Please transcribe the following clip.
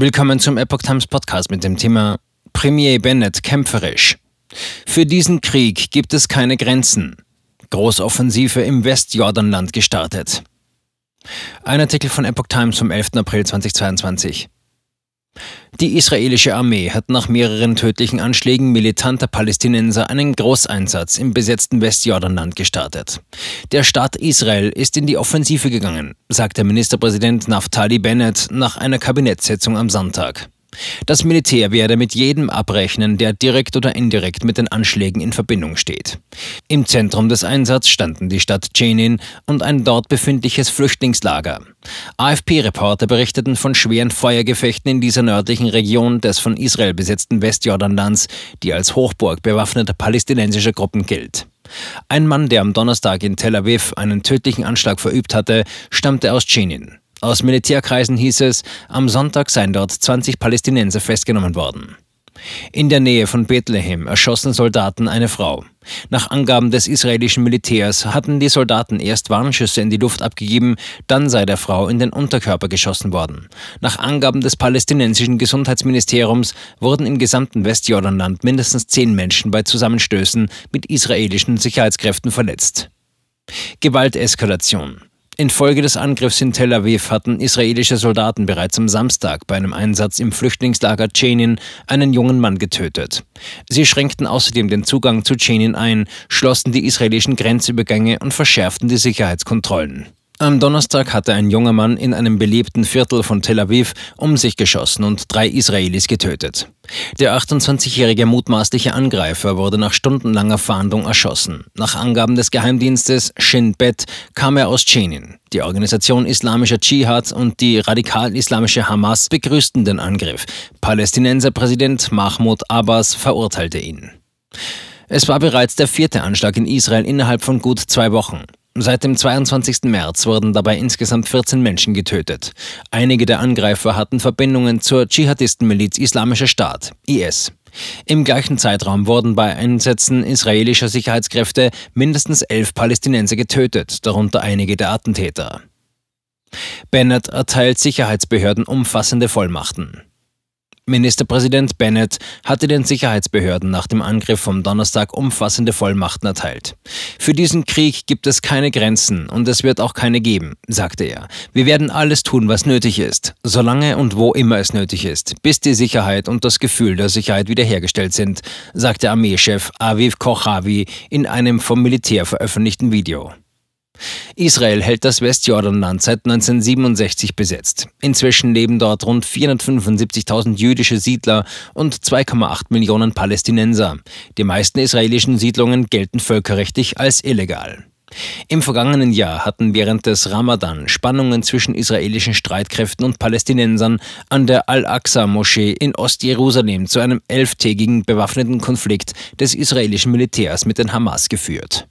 Willkommen zum Epoch Times Podcast mit dem Thema Premier Bennett kämpferisch. Für diesen Krieg gibt es keine Grenzen. Großoffensive im Westjordanland gestartet. Ein Artikel von Epoch Times vom 11. April 2022. Die israelische Armee hat nach mehreren tödlichen Anschlägen militanter Palästinenser einen Großeinsatz im besetzten Westjordanland gestartet. Der Staat Israel ist in die Offensive gegangen, sagt der Ministerpräsident Naftali Bennett nach einer Kabinettssitzung am Sonntag. Das Militär werde mit jedem abrechnen, der direkt oder indirekt mit den Anschlägen in Verbindung steht. Im Zentrum des Einsatzes standen die Stadt Jenin und ein dort befindliches Flüchtlingslager. AFP-Reporter berichteten von schweren Feuergefechten in dieser nördlichen Region des von Israel besetzten Westjordanlands, die als Hochburg bewaffneter palästinensischer Gruppen gilt. Ein Mann, der am Donnerstag in Tel Aviv einen tödlichen Anschlag verübt hatte, stammte aus Jenin. Aus Militärkreisen hieß es, am Sonntag seien dort 20 Palästinenser festgenommen worden. In der Nähe von Bethlehem erschossen Soldaten eine Frau. Nach Angaben des israelischen Militärs hatten die Soldaten erst Warnschüsse in die Luft abgegeben, dann sei der Frau in den Unterkörper geschossen worden. Nach Angaben des palästinensischen Gesundheitsministeriums wurden im gesamten Westjordanland mindestens zehn Menschen bei Zusammenstößen mit israelischen Sicherheitskräften verletzt. Gewalteskalation. Infolge des Angriffs in Tel Aviv hatten israelische Soldaten bereits am Samstag bei einem Einsatz im Flüchtlingslager Jenin einen jungen Mann getötet. Sie schränkten außerdem den Zugang zu Jenin ein, schlossen die israelischen Grenzübergänge und verschärften die Sicherheitskontrollen. Am Donnerstag hatte ein junger Mann in einem belebten Viertel von Tel Aviv um sich geschossen und drei Israelis getötet. Der 28-jährige mutmaßliche Angreifer wurde nach stundenlanger Fahndung erschossen. Nach Angaben des Geheimdienstes Shin Bet kam er aus Jenin. Die Organisation Islamischer Dschihad und die radikal-islamische Hamas begrüßten den Angriff. Palästinenser Präsident Mahmoud Abbas verurteilte ihn. Es war bereits der vierte Anschlag in Israel innerhalb von gut zwei Wochen. Seit dem 22. März wurden dabei insgesamt 14 Menschen getötet. Einige der Angreifer hatten Verbindungen zur Dschihadistenmiliz Islamischer Staat, IS. Im gleichen Zeitraum wurden bei Einsätzen israelischer Sicherheitskräfte mindestens elf Palästinenser getötet, darunter einige der Attentäter. Bennett erteilt Sicherheitsbehörden umfassende Vollmachten. Ministerpräsident Bennett hatte den Sicherheitsbehörden nach dem Angriff vom Donnerstag umfassende Vollmachten erteilt. Für diesen Krieg gibt es keine Grenzen und es wird auch keine geben, sagte er. Wir werden alles tun, was nötig ist, solange und wo immer es nötig ist, bis die Sicherheit und das Gefühl der Sicherheit wiederhergestellt sind, sagte Armeechef Aviv Kochavi in einem vom Militär veröffentlichten Video. Israel hält das Westjordanland seit 1967 besetzt. Inzwischen leben dort rund 475.000 jüdische Siedler und 2,8 Millionen Palästinenser. Die meisten israelischen Siedlungen gelten völkerrechtlich als illegal. Im vergangenen Jahr hatten während des Ramadan Spannungen zwischen israelischen Streitkräften und Palästinensern an der Al-Aqsa-Moschee in Ostjerusalem zu einem elftägigen bewaffneten Konflikt des israelischen Militärs mit den Hamas geführt.